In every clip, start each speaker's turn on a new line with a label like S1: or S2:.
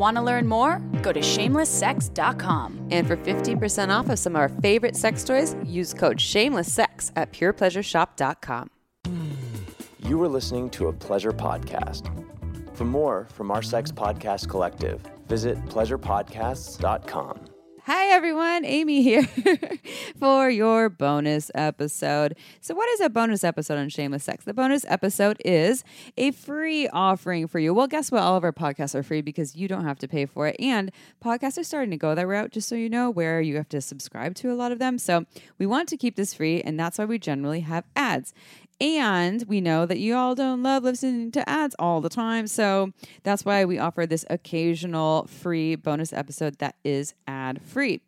S1: Want to learn more? Go to shamelesssex.com.
S2: And for 15% off of some of our favorite sex toys, use code SHAMELESSSEX at PurePleasureShop.com.
S3: You are listening to a pleasure podcast. For more from our sex podcast collective, visit pleasurepodcasts.com.
S2: Hi, everyone. Amy here for your bonus episode. So, what is a bonus episode on Shameless Sex? The bonus episode is a free offering for you. Well, guess what? All of our podcasts are free because you don't have to pay for it. And podcasts are starting to go that route, just so you know, where you have to subscribe to a lot of them. So, we want to keep this free, and that's why we generally have ads. And we know that you all don't love listening to ads all the time. So that's why we offer this occasional free bonus episode that is ad free.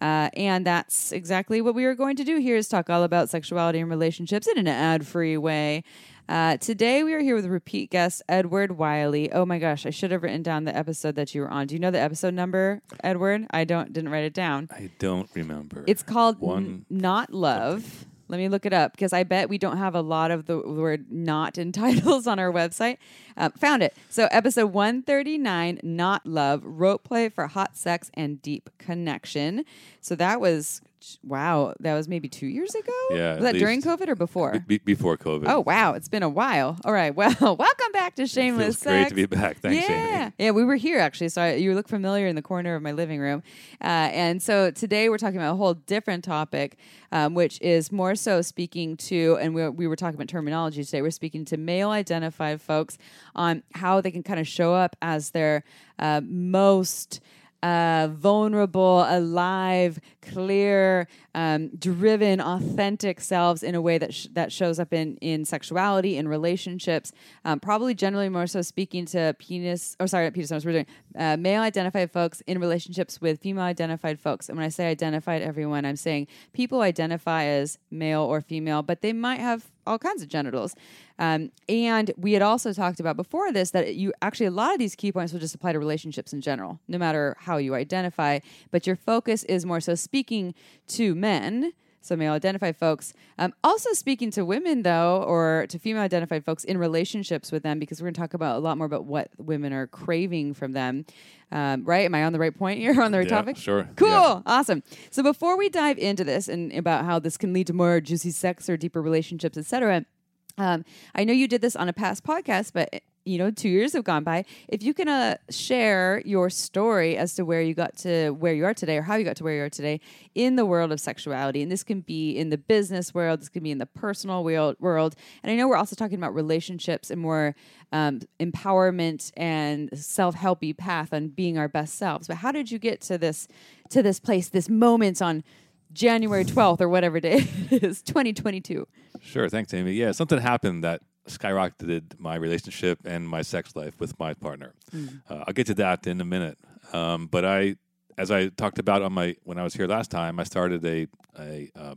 S2: Uh, and that's exactly what we are going to do here is talk all about sexuality and relationships in an ad free way. Uh, today we are here with repeat guest Edward Willey. Oh my gosh, I should have written down the episode that you were on. Do you know the episode number, Edward? I don't didn't write it down.
S4: I don't remember.
S2: It's called
S4: One
S2: N- Knot Love. Let me look it up because I bet we don't have a lot of the word knot in titles on our website. Uh, found it. So, episode 139, Knot Love, rope play for hot sex and deep connection. So, that was, wow, that was maybe two years ago?
S4: Yeah,
S2: Was
S4: at
S2: that during. COVID or before?
S4: Be- before COVID.
S2: Oh, wow. It's been a while. All right. Well, welcome back to Shameless
S4: Feels great to be back. Thanks,
S2: yeah. Yeah, we were here actually. So I, you look familiar in the corner of my living room. Uh, and so today we're talking about a whole different topic, um, which is more so speaking to, and we, we were talking about terminology today, we're speaking to male identified folks on how they can kind of show up as their uh, most uh, vulnerable, alive, clear, um, driven, authentic selves in a way that sh- that shows up in in sexuality, in relationships. Um, probably generally more so speaking to penis. Oh, sorry, penis. We're doing uh, male identified folks in relationships with female identified folks. And when I say identified, everyone, I'm saying people identify as male or female, but they might have all kinds of genitals. Um, and we had also talked about before this that you actually a lot of these key points will just apply to relationships in general, no matter how you identify. But your focus is more so speaking to men. So male identified folks. Um, also speaking to women though, or to female identified folks in relationships with them, because we're going to talk about a lot more about what women are craving from them. Um, right? Am I on the right point here on the right
S4: Yeah,
S2: topic?
S4: sure.
S2: Cool.
S4: Yeah.
S2: Awesome. So before we dive into this and about how this can lead to more juicy sex or deeper relationships, etc. Um, I know you did this on a past podcast, but you know, two years have gone by. If you can uh, share your story as to where you got to where you are today, or how you got to where you are today in the world of sexuality, and this can be in the business world, this can be in the personal world. world. And I know we're also talking about relationships and more um, empowerment and self-helpy path on being our best selves. But how did you get to this to this place, this moment on January twelfth or whatever day it is, twenty twenty two?
S4: Sure. Thanks, Amy. Yeah, something happened that skyrocketed my relationship and my sex life with my partner. Uh, I'll get to that in a minute. Um, but I, as I talked about on my when I was here last time, I started a a uh,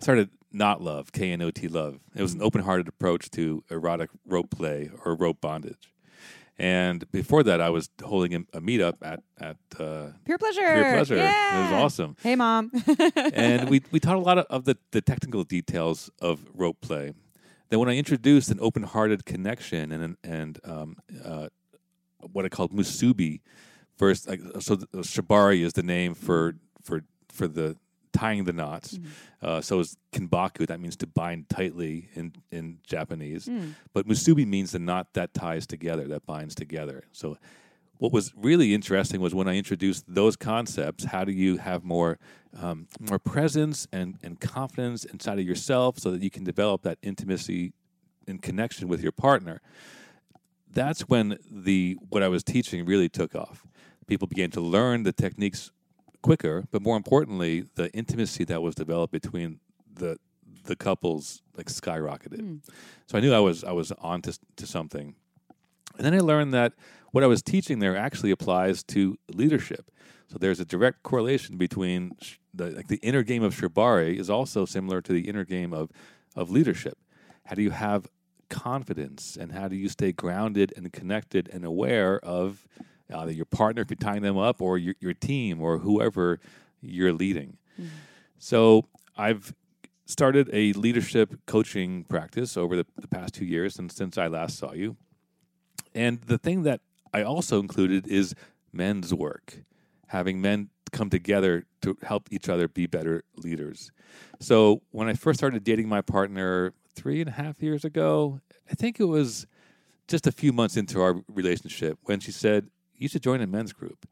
S4: started Knot Love K N O T love. It was an open hearted approach to erotic rope play or rope bondage. And before that, I was holding a, a meetup at at uh,
S2: Pure pleasure.
S4: Pure Pleasure. Yeah. It was awesome.
S2: Hey, mom.
S4: and we, we taught a lot of, of the, the technical details of rope play. Then when I introduced an open hearted connection and and um, uh, what I called musubi, first like so the, shibari is the name for for for the tying the knots. Uh, so is kinbaku that means to bind tightly in in Japanese, but musubi means the knot that ties together that binds together. So what was really interesting was when I introduced those concepts. How do you have more um, more presence and, and confidence inside of yourself so that you can develop that intimacy and connection with your partner? That's when the what I was teaching really took off. People began to learn the techniques quicker, but more importantly, the intimacy that was developed between the the couples like skyrocketed. So I knew I was I was on to, to something. And then I learned that what I was teaching there actually applies to leadership. So there's a direct correlation between the like the inner game of shibari is also similar to the inner game of of leadership. How do you have confidence and how do you stay grounded and connected and aware of uh, either your partner if you're tying them up or your, your team or whoever you're leading. Mm-hmm. So I've started a leadership coaching practice over the, the past two years and since I last saw you. And the thing that I also included is men's work, having men come together to help each other be better leaders. So when I first started dating my partner three and a half years ago, I think it was just a few months into our relationship when she said, You should join a men's group.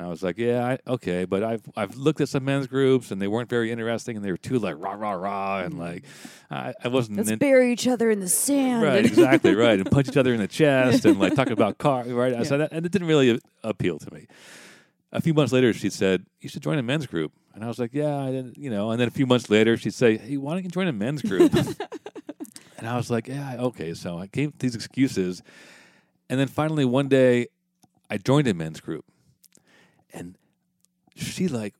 S4: And I was like, Yeah, I, okay, but I've I've looked at some men's groups and they weren't very interesting and they were too like rah rah rah and mm. like I, I wasn't
S2: Let's
S4: in-
S2: bury each other in the sand.
S4: Right, exactly, right, and punch each other in the chest and like talk about car, right?
S2: Yeah.
S4: So that, and it didn't really appeal to me. A few months later, she said, "You should join a men's group," and I was like, "Yeah, I didn't," you know. And then a few months later, she'd say, "Hey, why don't you join a men's group?" and I was like, "Yeah, okay." So I gave these excuses, and then finally one day, I joined a men's group, and she like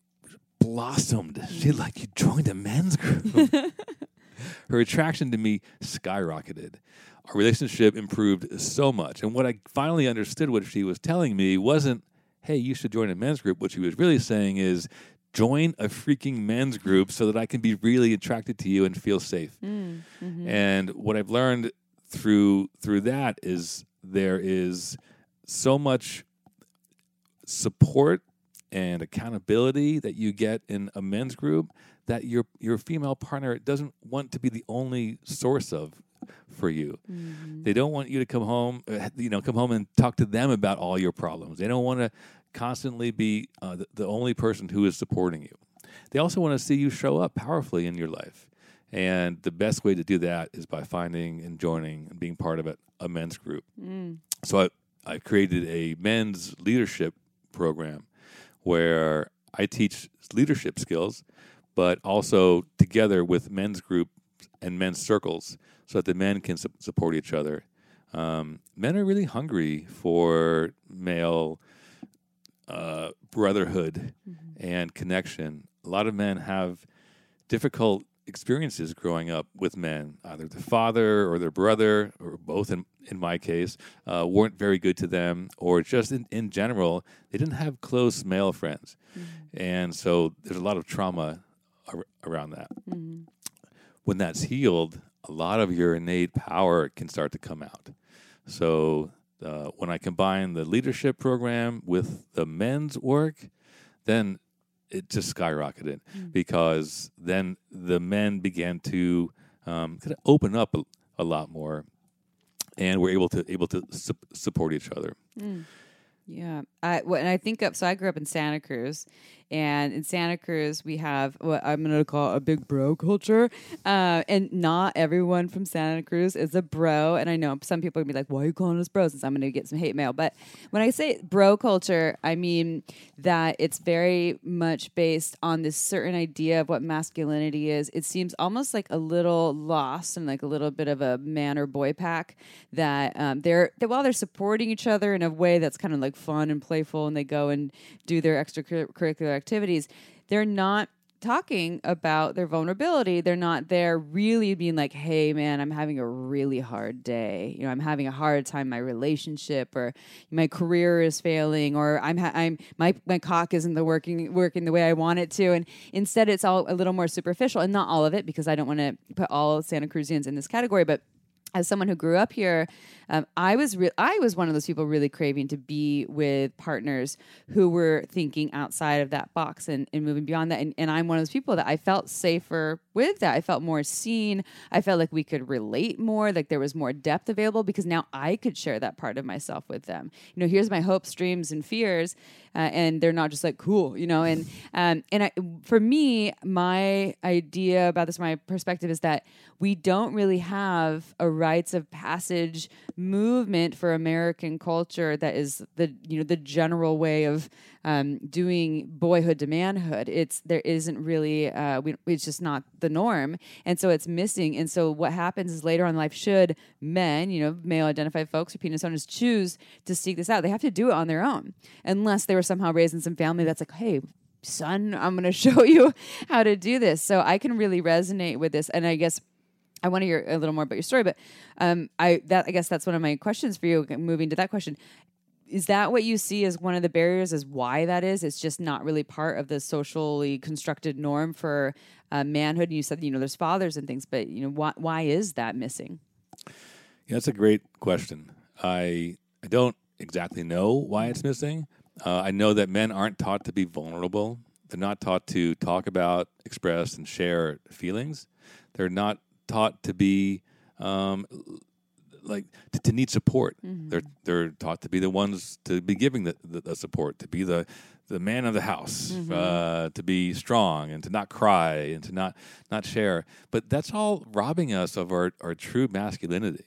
S4: blossomed. She like, "You joined a men's group." her attraction to me skyrocketed. Our relationship improved so much. And what I finally understood what she was telling me wasn't, hey, you should join a men's group. What she was really saying is, join a freaking men's group so that I can be really attracted to you and feel safe.
S2: Mm, mhm.
S4: And what I've learned through through that is there is so much support and accountability that you get in a men's group that your your female partner doesn't want to be the only source of for you.
S2: Mhm.
S4: They don't want you to come home, you know, come home and talk to them about all your problems. They don't want to constantly be uh, the, the only person who is supporting you. They also want to see you show up powerfully in your life. And the best way to do that is by finding and joining and being part of a, a men's group.
S2: Mm.
S4: So I, I created a men's leadership program where I teach leadership skills, but also together with men's groups and men's circles so that the men can su- support each other. Um, men are really hungry for male uh, brotherhood and connection. A lot of men have difficult experiences growing up with men. Either their father or their brother, or both in, in my case, uh, weren't very good to them, or just in, in general, they didn't have close male friends. And so there's a lot of trauma ar- around that.
S2: Mhm.
S4: When that's healed, a lot of your innate power can start to come out. So uh, when I combine the leadership program with the men's work, then it just skyrocketed because then the men began to um, kind of open up a, a lot more, and we're able to able to su- support each other.
S2: Mm. Yeah, I well, and I think of so I grew up in Santa Cruz, and in Santa Cruz we have what I'm going to call a big bro culture, uh, and not everyone from Santa Cruz is a bro. And I know some people are gonna be like, "Why are you calling us bros?" And I'm going to get some hate mail. But when I say bro culture, I mean that it's very much based on this certain idea of what masculinity is. It seems almost like a little lost and like a little bit of a man or boy pack that um, they're that while they're supporting each other in a way that's kind of like fun and playful, and they go and do their extracurricular activities, they're not talking about their vulnerability. They're not there really being like, "Hey, man, I'm having a really hard day. You know, I'm having a hard time my relationship, or my career is failing, or I'm ha- I'm my my cock isn't the working working the way I want it to." And instead, it's all a little more superficial, and not all of it, because I don't want to put all Santa Cruzians in this category, but as someone who grew up here, um, I was re- I was one of those people really craving to be with partners who were thinking outside of that box and, and moving beyond that. And, and I'm one of those people that I felt safer with that. I felt more seen. I felt like we could relate more, like there was more depth available because now I could share that part of myself with them. You know, here's my hopes, dreams, and fears, uh, and they're not just like cool, you know. And um, and I, for me, my idea about this, my perspective is that we don't really have a rites of passage movement for American culture that is the you know the general way of um, doing boyhood to manhood. It's there isn't really uh, we, it's just not the norm, and so it's missing. And so what happens is later on in life, should men, you know, male identified folks or penis owners choose to seek this out, they have to do it on their own, unless they were somehow raised in some family that's like, hey, son, I'm going to show you how to do this. So I can really resonate with this. And I guess I want to hear a little more about your story, but um, I that I guess that's one of my questions for you. Moving to that question, is that what you see as one of the barriers? Is why that is? It's just not really part of the socially constructed norm for uh, manhood. And you said you know there's fathers and things, but you know why why is that missing?
S4: Yeah, that's a great question. I I don't exactly know why it's missing. Uh, I know that men aren't taught to be vulnerable. They're not taught to talk about, express, and share feelings. They're not taught to be um, like to, to need support. They're they're taught to be the ones to be giving the, the, the support, to be the the man of the house, uh, to be strong and to not cry and to not not share. But that's all robbing us of our, our true masculinity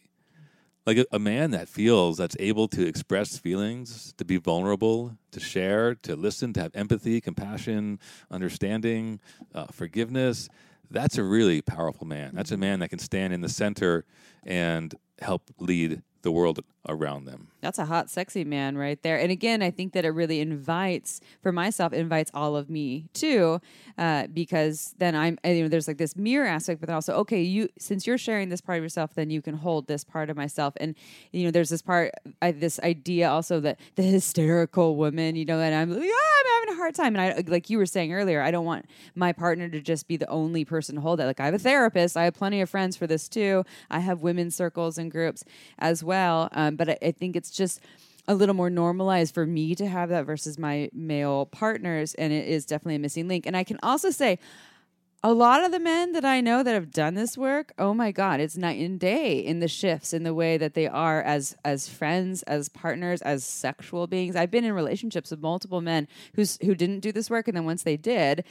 S4: like a, a man that feels that's able to express feelings to be vulnerable to share to listen to have empathy compassion understanding uh, forgiveness that's a really powerful man. That's a mm-hmm. man that can stand in the center and help lead the world around them
S2: That's a hot, sexy man right there. And again, I think that it really invites, for myself, invites all of me too, uh, because then I'm, you know, there's like this mirror aspect, but also, okay, you, since you're sharing this part of yourself, then you can hold this part of myself. And, you know, there's this part, I, this idea also that the hysterical woman, you know, and I'm, yeah, I'm having a hard time. And I, like you were saying earlier, I don't want my partner to just be the only person to hold that. Like I have a therapist, I have plenty of friends for this too. I have women's circles and groups as well. Um, but I, I think it's just a little more normalized for me to have that versus my male partners. And it is definitely a missing link. And I can also say, a lot of the men that I know that have done this work, oh my God, it's night and day in the shifts in the way that they are as as friends, as partners, as sexual beings. I've been in relationships with multiple men who's who didn't do this work, and then once they did,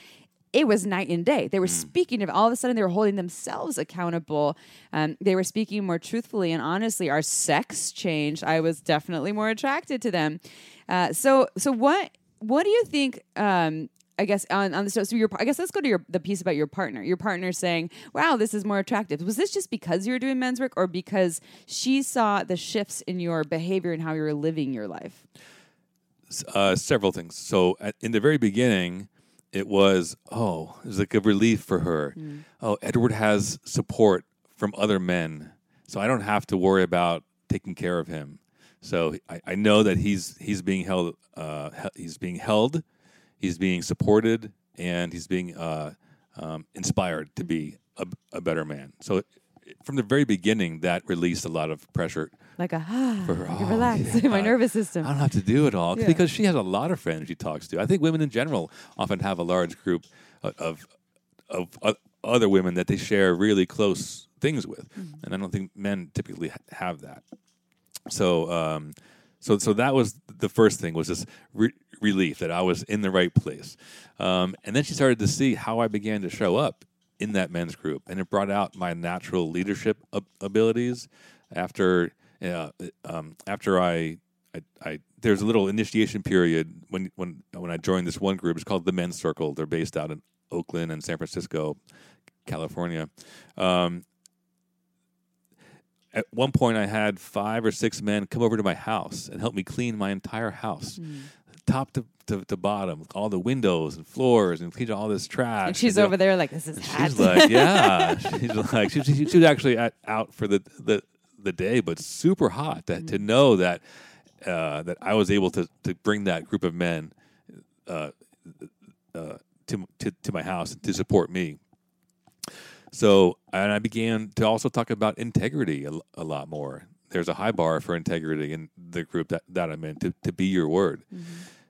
S2: it was night and day. They were speaking of all of a sudden they were holding themselves accountable. Um, they were speaking more truthfully and honestly. Our sex changed. I was definitely more attracted to them. Uh, so so what what do you think? Um, I guess on, on the so, so your I guess let's go to your the piece about your partner. Your partner saying, "Wow, this is more attractive." Was this just because you were doing men's work, or because she saw the shifts in your behavior and how you were living your life?
S4: uh, several things. So at, in the very beginning, it was oh, it was like a relief for her. Oh, Edward has support from other men, so I don't have to worry about taking care of him. So I, I know that he's he's being held uh, he's being held, he's being supported, and he's being uh, um, inspired to be a, a better man. So from the very beginning, that released a lot of pressure
S2: Like a ah,
S4: for her.
S2: I can
S4: Oh,
S2: relax
S4: yeah.
S2: my nervous system.
S4: I don't have to do it all
S2: Yeah.
S4: because she has a lot of friends she talks to. I think women in general often have a large group of of, of other women that they share really close things with,
S2: Mm-hmm.
S4: and I don't think men typically ha- have that. So, um, so so that was the first thing was this re- relief that I was in the right place, um, and then she started to see how I began to show up in that men's group, and it brought out my natural leadership abilities. After uh, um, after I, I, I there's a little initiation period when when when I joined this one group. It's called the Men's Circle. They're based out in Oakland and San Francisco, California. Um, at one point, I had five or six men come over to my house and help me clean my entire house, top to, to, to bottom, all the windows and floors, and clean all this trash.
S2: and she's
S4: know,
S2: over there like this is hot.
S4: She's like, yeah. She's like, she, she, she was actually at, out for the, the the day, but super hot. That to know that uh, that I was able to to bring that group of men uh, uh, to, to to my house to support me. So, and I began to also talk about integrity a, a lot more. There's a high bar for integrity in the group that, that I'm in to, to be your word.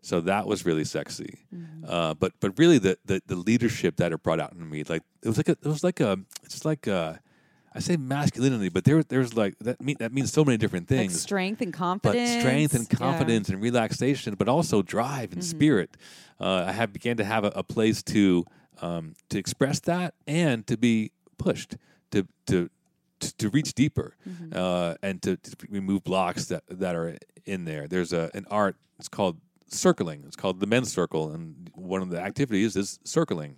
S4: So that was really sexy. Uh, but but really the, the the leadership that it brought out in me, like it was like a, it was like a it's like a I say masculinity, but there there's like that mean that means so many different
S2: like
S4: things
S2: strength and
S4: but
S2: confidence.
S4: strength and
S2: Yeah.
S4: confidence and relaxation, but also drive and
S2: Mm-hmm.
S4: spirit. Uh, I have began to have a, a place to um, to express that and to be pushed to to to, to reach deeper
S2: Mm-hmm.
S4: uh, and to, to remove blocks that that are in there. There's a an art. It's called circling. It's called the men's circle, and one of the activities is circling,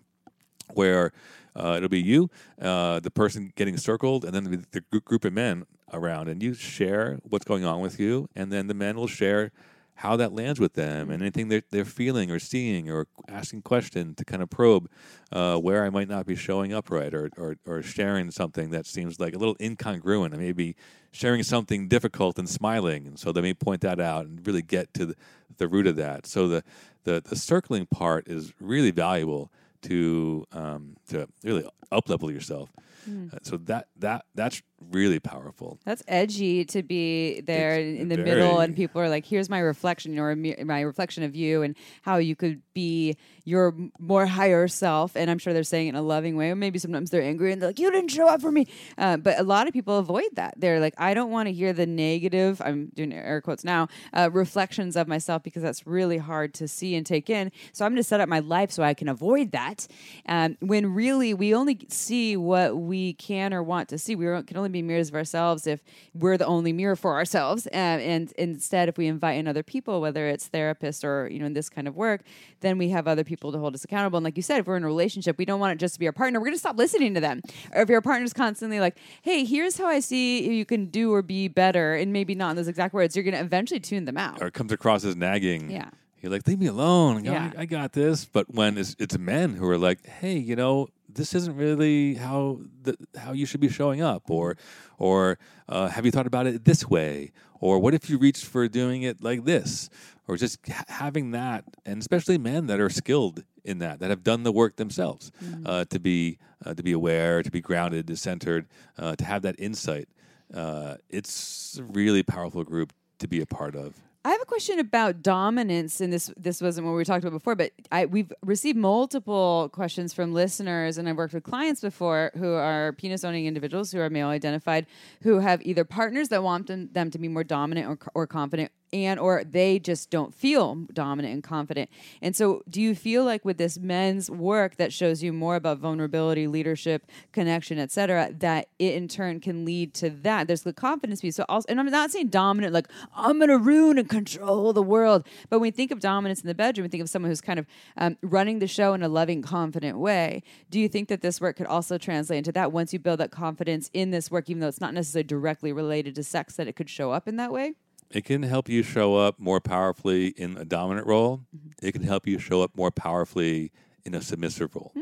S4: where uh, it'll be you, uh, the person getting circled, and then the, the group of men around, and you share what's going on with you, and then the men will share how that lands with them and anything they're, they're feeling or seeing or asking question to kind of probe uh, where I might not be showing up right or, or, or sharing something that seems like a little incongruent. I may be sharing something difficult and smiling. And so they may point that out and really get to the, the root of that. So the, the, the circling part is really valuable to, um, to really up level yourself. Uh, so that that that's really powerful.
S2: That's edgy to be there
S4: It's
S2: in the
S4: very-
S2: middle, and people are like, "Here's my reflection, or my reflection of you, and how you could be your more higher self." And I'm sure they're saying it in a loving way, or maybe sometimes they're angry and they're like, "You didn't show up for me." Uh, but a lot of people avoid that. They're like, "I don't want to hear the negative." I'm doing air quotes now. Uh, reflections of myself because that's really hard to see and take in. So I'm going to set up my life so I can avoid that. Um, when really we only see what we can or want to see. We can only be mirrors of ourselves if we're the only mirror for ourselves. Uh, and instead, if we invite in other people, whether it's therapists or you know in this kind of work, then we have other people to hold us accountable. And like you said, if we're in a relationship, we don't want it just to be our partner. We're going to stop listening to them. Or if your partner's constantly like, "Hey, here's how I see you can do or be better," and maybe not in those exact words, you're going to eventually tune them out.
S4: Or it comes across as nagging.
S2: Yeah.
S4: You're like, leave me alone.
S2: Yeah.
S4: I, I got this. But when it's, it's men who are like, hey, you know, this isn't really how the, how you should be showing up, or or uh, have you thought about it this way, or what if you reached for doing it like this, or just ha- having that, and especially men that are skilled in that, that have done the work themselves, uh, to be uh, to be aware, to be grounded, to centered, uh, to have that insight. Uh, it's a really powerful group to be a part of.
S2: I have a question about dominance, and this this wasn't what we talked about before, but I, we've received multiple questions from listeners, and I've worked with clients before who are penis owning individuals who are male identified, who have either partners that want them, them to be more dominant or, or confident, and or they just don't feel dominant and confident. And so, do you feel like with this men's work that shows you more about vulnerability, leadership, connection, etc., that it in turn can lead to that? There's the confidence piece. So, also, and I'm not saying dominant like I'm to ruin and control the world, but when we think of dominance in the bedroom, we think of someone who's kind of um, running the show in a loving, confident way. Do you think that this work could also translate into that once you build that confidence in this work, even though it's not necessarily directly related to sex, that it could show up in that way?
S4: It can help you show up more powerfully in a dominant role. It can help you show up more powerfully in a submissive role.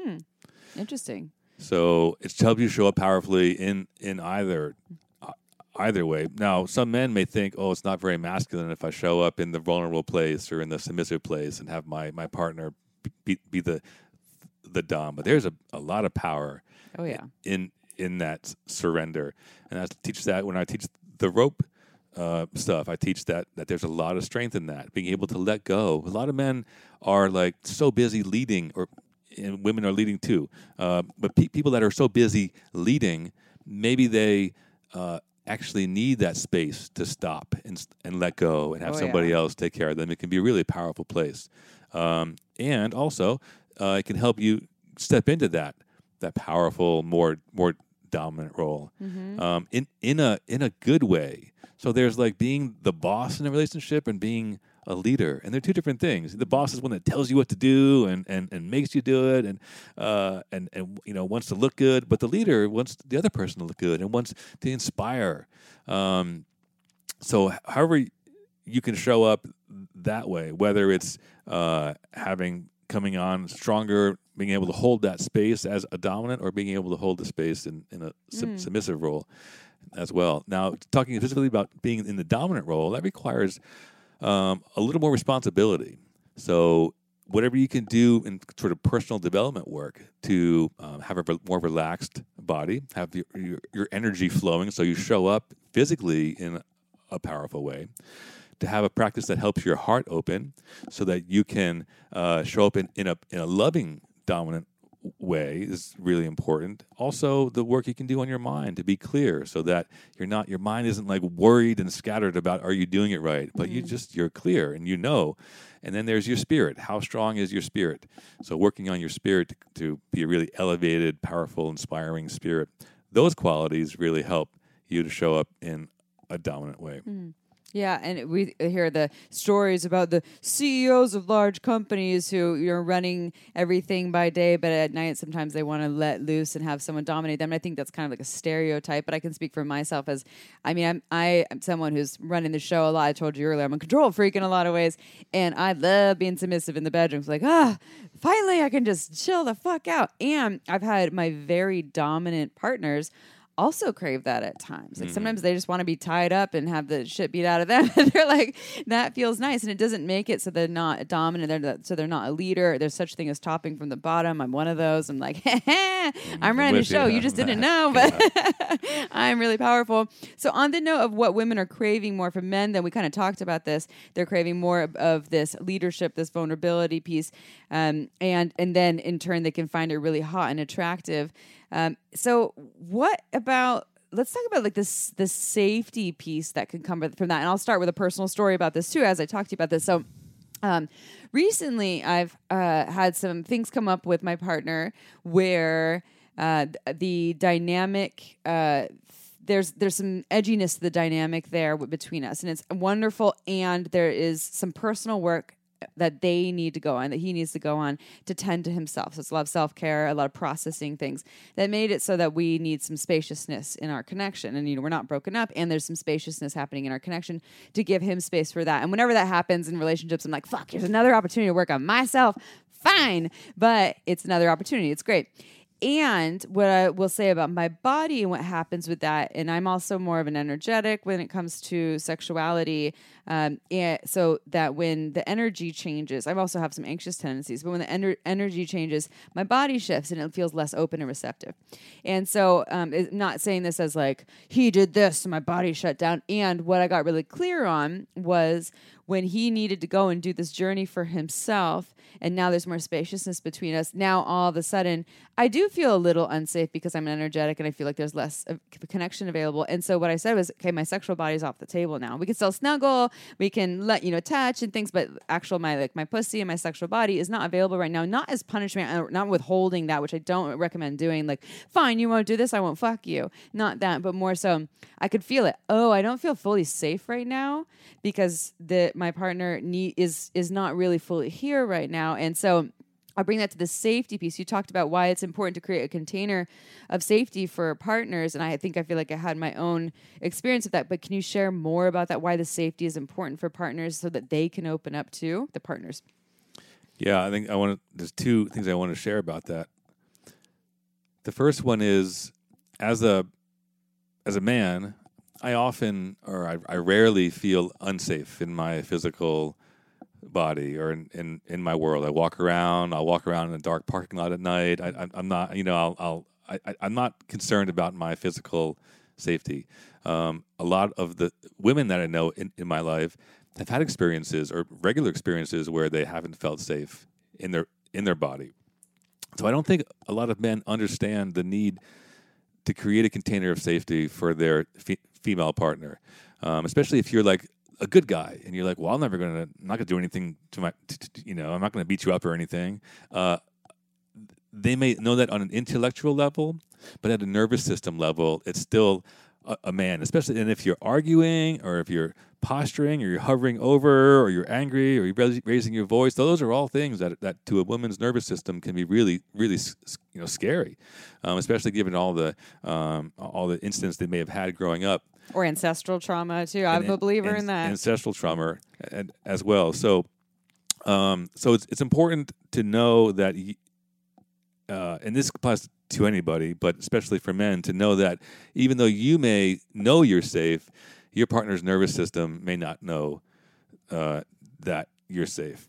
S2: Interesting.
S4: So it's help you show up powerfully in in either uh, either way. Now, some men may think, "Oh, it's not very masculine if I show up in the vulnerable place or in the submissive place and have my my partner be, be the the dom." But there's a, a lot of power
S2: Oh yeah.
S4: in in that surrender, and I teach that when I teach the rope uh, stuff. I teach that that there's a lot of strength in that, being able to let go. A lot of men are like so busy leading, or and women are leading too. Uh, but pe- people that are so busy leading, maybe they. Uh, actually need that space to stop and and let go and have
S2: Oh,
S4: somebody
S2: yeah.
S4: else take care of them. It can be a really powerful place, um, and also uh, it can help you step into that that powerful, more more dominant role um, in in a in a good way. So there's like being the boss in a relationship and being a leader, and they're two different things. The boss is one that tells you what to do and and, and makes you do it, and uh, and and you know wants to look good, but the leader wants the other person to look good and wants to inspire. Um, so however you can show up that way, whether it's uh, having coming on stronger, being able to hold that space as a dominant, or being able to hold the space in, in a sub- submissive role as well. Now, talking specifically about being in the dominant role, that requires um, a little more responsibility. So, whatever you can do in sort of personal development work to um, have a more relaxed body, have your, your, your energy flowing, so you show up physically in a powerful way. To have a practice that helps your heart open, so that you can uh, show up in, in a in a loving dominant way is really important. Also, the work you can do on your mind to be clear, so that you're not your mind isn't like worried and scattered about are you doing it right, but you mm. just you're clear and you know. And then there's your spirit. How strong is your spirit? So working on your spirit to, to be a really elevated, powerful, inspiring spirit. those qualities really help you to show up in a dominant way. Mm.
S2: Yeah, and we hear the stories about the CEOs of large companies who you're running everything by day, but at night sometimes they want to let loose and have someone dominate them. I think that's kind of like a stereotype, but I can speak for myself as I mean, I'm I am someone who's running the show a lot. I told you earlier, I'm a control freak in a lot of ways, and I love being submissive in the bedroom. It's like, ah, finally I can just chill the fuck out. And I've had my very dominant partners also crave that at times. Like sometimes they just want to be tied up and have the shit beat out of them. they're like, that feels nice. And it doesn't make it so they're not dominant. They're not, so they're not a leader. There's such thing as topping from the bottom. I'm one of those. I'm like, I'm running the show.
S4: you
S2: You just didn't know, but I'm really powerful. So on the note of what women are craving more from men, then we kind of talked about this. They're craving more of, of this leadership, this vulnerability piece, um, and and then in turn they can find it really hot and attractive. Um, so what about? Let's talk about like this the safety piece that can come from that, and I'll start with a personal story about this too, as I talked to you about this. So. Um, recently, I've uh, had some things come up with my partner where uh, the dynamic uh, there's there's some edginess to the dynamic there between us, and it's wonderful. And there is some personal work that they need to go on, that he needs to go on to tend to himself. So it's a lot of self care, a lot of processing things that made it so that we need some spaciousness in our connection. And, you know, we're not broken up and there's some spaciousness happening in our connection to give him space for that. And whenever that happens in relationships, I'm like, fuck, here's another opportunity to work on myself. Fine. But it's another opportunity. It's great. And what I will say about my body and what happens with that, and I'm also more of an energetic when it comes to sexuality. Um, and so that when the energy changes, I also have some anxious tendencies, but when the ener- energy changes, my body shifts and it feels less open and receptive. And so, um, not saying this as like, he did this, so my body shut down. And what I got really clear on was when he needed to go and do this journey for himself and now there's more spaciousness between us now all of a sudden i do feel a little unsafe because i'm energetic and i feel like there's less connection available and so what i said was okay my sexual body's off the table now we can still snuggle we can let you know touch and things but actual my like my pussy and my sexual body is not available right now not as punishment uh, not withholding that which i don't recommend doing like fine you won't do this i won't fuck you. Not that but more so i could feel it. Oh i don't feel fully safe right now because the my partner need, is is not really fully here right now. And so I'll bring that to the safety piece. You talked about why it's important to create a container of safety for partners. And I think I feel like I had my own experience of that. But can you share more about that? Why the safety is important for partners so that they can open up to the partners?
S4: Yeah, I think I want to. There's two things I want to share about that. The first one is as a as a man, I often or I, I rarely feel unsafe in my physical body or in, in, in my world. I walk around. I'll walk around in a dark parking lot at night. I, I'm not, you know, I'll, I'll I, I- I'm not concerned about my physical safety. Um, a lot of the women that I know in, in my life have had experiences or regular experiences where they haven't felt safe in their in their body. So I don't think a lot of men understand the need to create a container of safety for their fe- female partner, um, especially if you're like a good guy and you're like, well, I'm never gonna, I'm not gonna do anything to my, you know, I'm not gonna beat you up or anything. Uh, they may know that on an intellectual level, but at a nervous system level, it's still a, a man. Especially, and if you're arguing or if you're posturing or you're hovering over or you're angry or you're raising your voice, those are all things that that to a woman's nervous system can be really, really, you know, scary. Um, especially given all the um, all the incidents they may have had growing up
S2: Or ancestral trauma, too. I'm
S4: and-
S2: a believer
S4: and-
S2: in that.
S4: ancestral trauma and, as well. So, um, so it's it's important to know that, y- uh, and this applies to anybody, but especially for men, to know that even though you may know you're safe, your partner's nervous system may not know uh, that you're safe.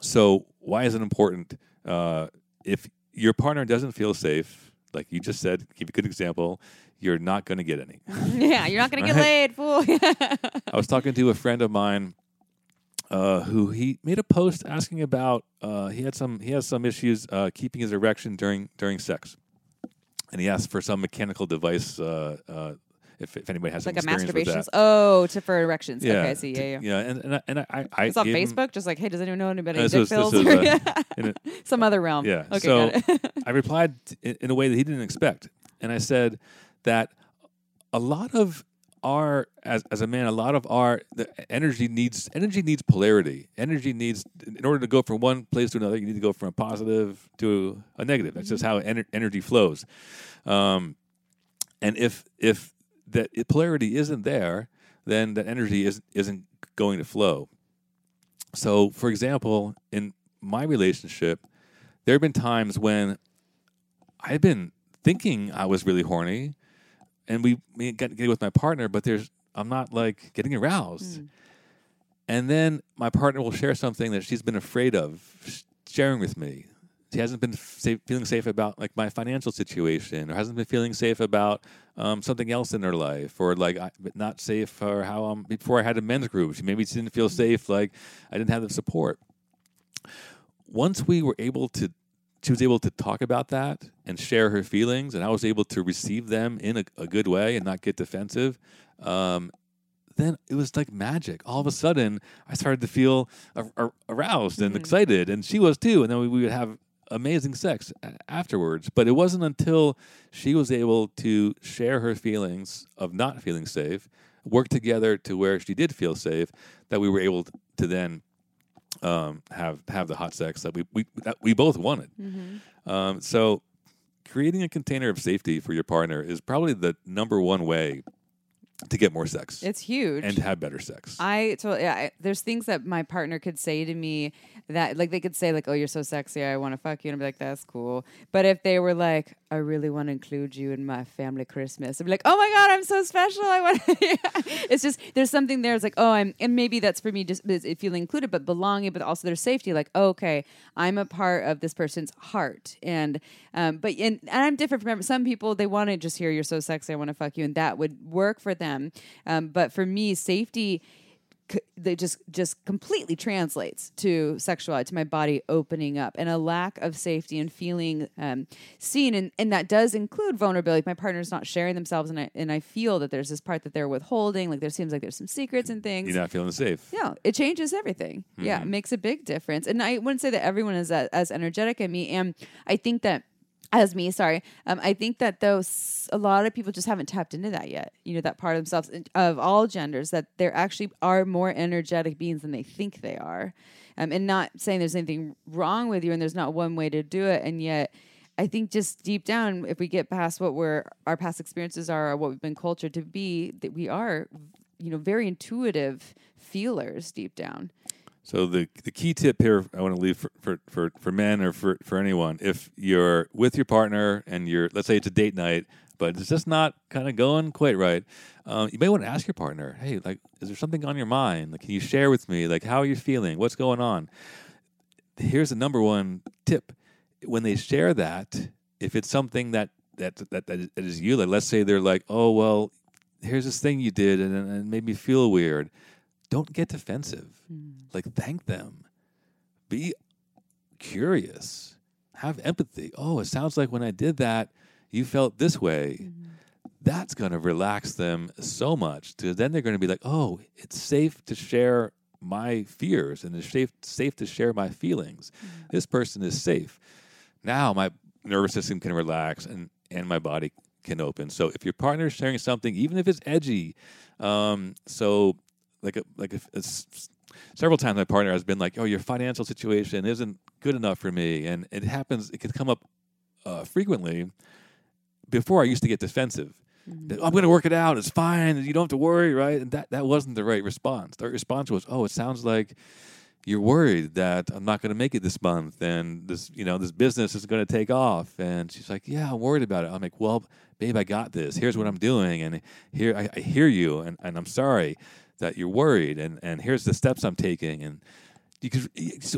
S4: So, why is it important? Uh, if your partner doesn't feel safe, like you just said, give a good example, you're not going to get any.
S2: yeah, you're not going to get laid, fool.
S4: I was talking to a friend of mine uh, who he made a post asking about uh, he had some he has some issues uh, keeping his erection during during sex, and he asked for some mechanical device. If, if anybody has
S2: like a masturbation. Oh, to for erections.
S4: yeah,
S2: okay, I see. Yeah, yeah.
S4: yeah, and and I, and I, I
S2: It's on
S4: gave him-
S2: Facebook, just like, hey, does anyone know anybody? Dick
S4: this was-
S2: pills?
S4: this was, uh, a-
S2: Some other realm.
S4: Yeah.
S2: Okay,
S4: so. I replied in, in a way that he didn't expect. and I said that a lot of our as as a man, a lot of our the energy needs energy needs polarity. Energy needs in order to go from one place to another, you need to go from a positive to a negative. That's just how ener- energy flows. Um, and if if that if polarity isn't there, then that energy isn't isn't going to flow. So, for example, in my relationship, there have been times when I've been thinking I was really horny, and we we got get with my partner, but there's I'm not like getting aroused. Hmm. And then my partner will share something that she's been afraid of sharing with me. She hasn't been safe, feeling safe about like my financial situation, or hasn't been feeling safe about um, something else in her life, or like I, not safe for how um, before I had a men's group. She maybe she didn't feel safe, like I didn't have the support. Once we were able to, she was able to talk about that and share her feelings, and I was able to receive them in a, a good way and not get defensive. Um, then it was like magic. All of a sudden, I started to feel ar- ar- aroused and excited, and she was too. And then we would have amazing sex afterwards. But it wasn't until she was able to share her feelings of not feeling safe, work together to where she did feel safe, that we were able to then um, have have the hot sex that we we that we both wanted. Um, so, creating a container of safety for your partner is probably the number one way to get more sex
S2: It's huge.
S4: and have better sex.
S2: I totally. Yeah, I, there's things that my partner could say to me that, like, they could say, like, "Oh, you're so sexy. I want to fuck you," and I'd be like, "That's cool." But if they were like, "I really want to include you in my family Christmas," I'd be like, "Oh my god, I'm so special. I want." yeah. it's just there's something there. It's like, oh, I'm, and maybe that's for me, just feeling included, but belonging, but also there's safety. Like, oh, okay, I'm a part of this person's heart, and um, but and, and I'm different from some people. They want to just hear you're so sexy. I want to fuck you, and that would work for them. Um, but for me, safety that just just completely translates to sexuality to my body opening up and a lack of safety and feeling um, seen and, and that does include vulnerability my partner's not sharing themselves and I, and I feel that there's this part that they're withholding like there seems like there's some secrets and things
S4: You're not feeling safe.
S2: yeah, it changes everything. Yeah, it makes a big difference. And I wouldn't say that everyone is as, as energetic as me. And I think that as me, sorry, um, I think that those a lot of people just haven't tapped into that yet. You know, that part of themselves of all genders that there actually are more energetic beings than they think they are. Um, and not saying there's anything wrong with you and there's not one way to do it. And yet, I think just deep down, if we get past what we're our past experiences are, or what we've been cultured to be, that we are, you know, very intuitive feelers deep down.
S4: So the the key tip here I want to leave for, for, for, for men or for, for anyone, if you're with your partner and you're let's say it's a date night, but it's just not kind of going quite right, um, you may want to ask your partner, hey, like, is there something on your mind? Like, can you share with me? Like, how are you feeling? What's going on? Here's the number one tip: when they share that, if it's something that that that, that is you, like let's say they're like, oh well, here's this thing you did and, and it made me feel weird. Don't get defensive. Like thank them. Be curious. Have empathy. Oh, it sounds like when I did that, you felt this way. That's going to relax them so much. Because then they're going to be like, oh, it's safe to share my fears and it's safe, safe to share my feelings. This person is safe. Now my nervous system can relax and, and my body can open. So if your partner is sharing something, even if it's edgy, um, so like a, like a, a several times my partner has been like, "Oh, your financial situation isn't good enough for me," and it happens. It can come up uh, frequently. Before I used to get defensive. That, I'm going to work it out. It's fine. You don't have to worry, right? And that that wasn't the right response. The right response was, "Oh, it sounds like." You're worried that I'm not going to make it this month, and this, you know, this business is going to take off. And she's like, "Yeah, I'm worried about it." I'm like, "Well, babe, I got this. Here's what I'm doing, and here I, I hear you, and, and I'm sorry that you're worried, and and here's the steps I'm taking, and you could,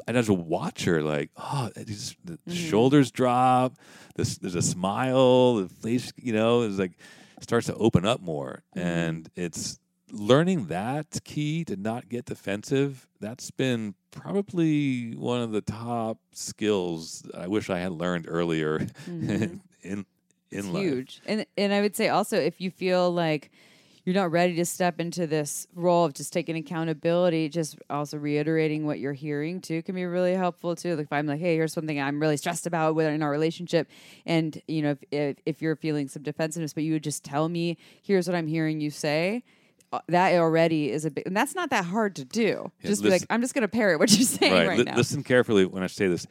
S4: and as a watcher, like, oh, just, the mm-hmm. shoulders drop, this, there's a smile, the face, you know, is like starts to open up more, mm-hmm. and it's learning that key to not get defensive. That's been probably one of the top skills I wish I had learned earlier mm-hmm. in in
S2: It's
S4: life.
S2: huge. And and I would say also if you feel like you're not ready to step into this role of just taking accountability, just also reiterating what you're hearing too can be really helpful too. Like if I'm like, hey, here's something I'm really stressed about in our relationship, and you know, if if, if you're feeling some defensiveness, but you would just tell me, here's what I'm hearing you say. uh, That already is a big, and that's not that hard to do.
S4: Yeah,
S2: just be like, I'm just going to parrot what you're saying right,
S4: Li-
S2: now.
S4: Listen carefully when I say this.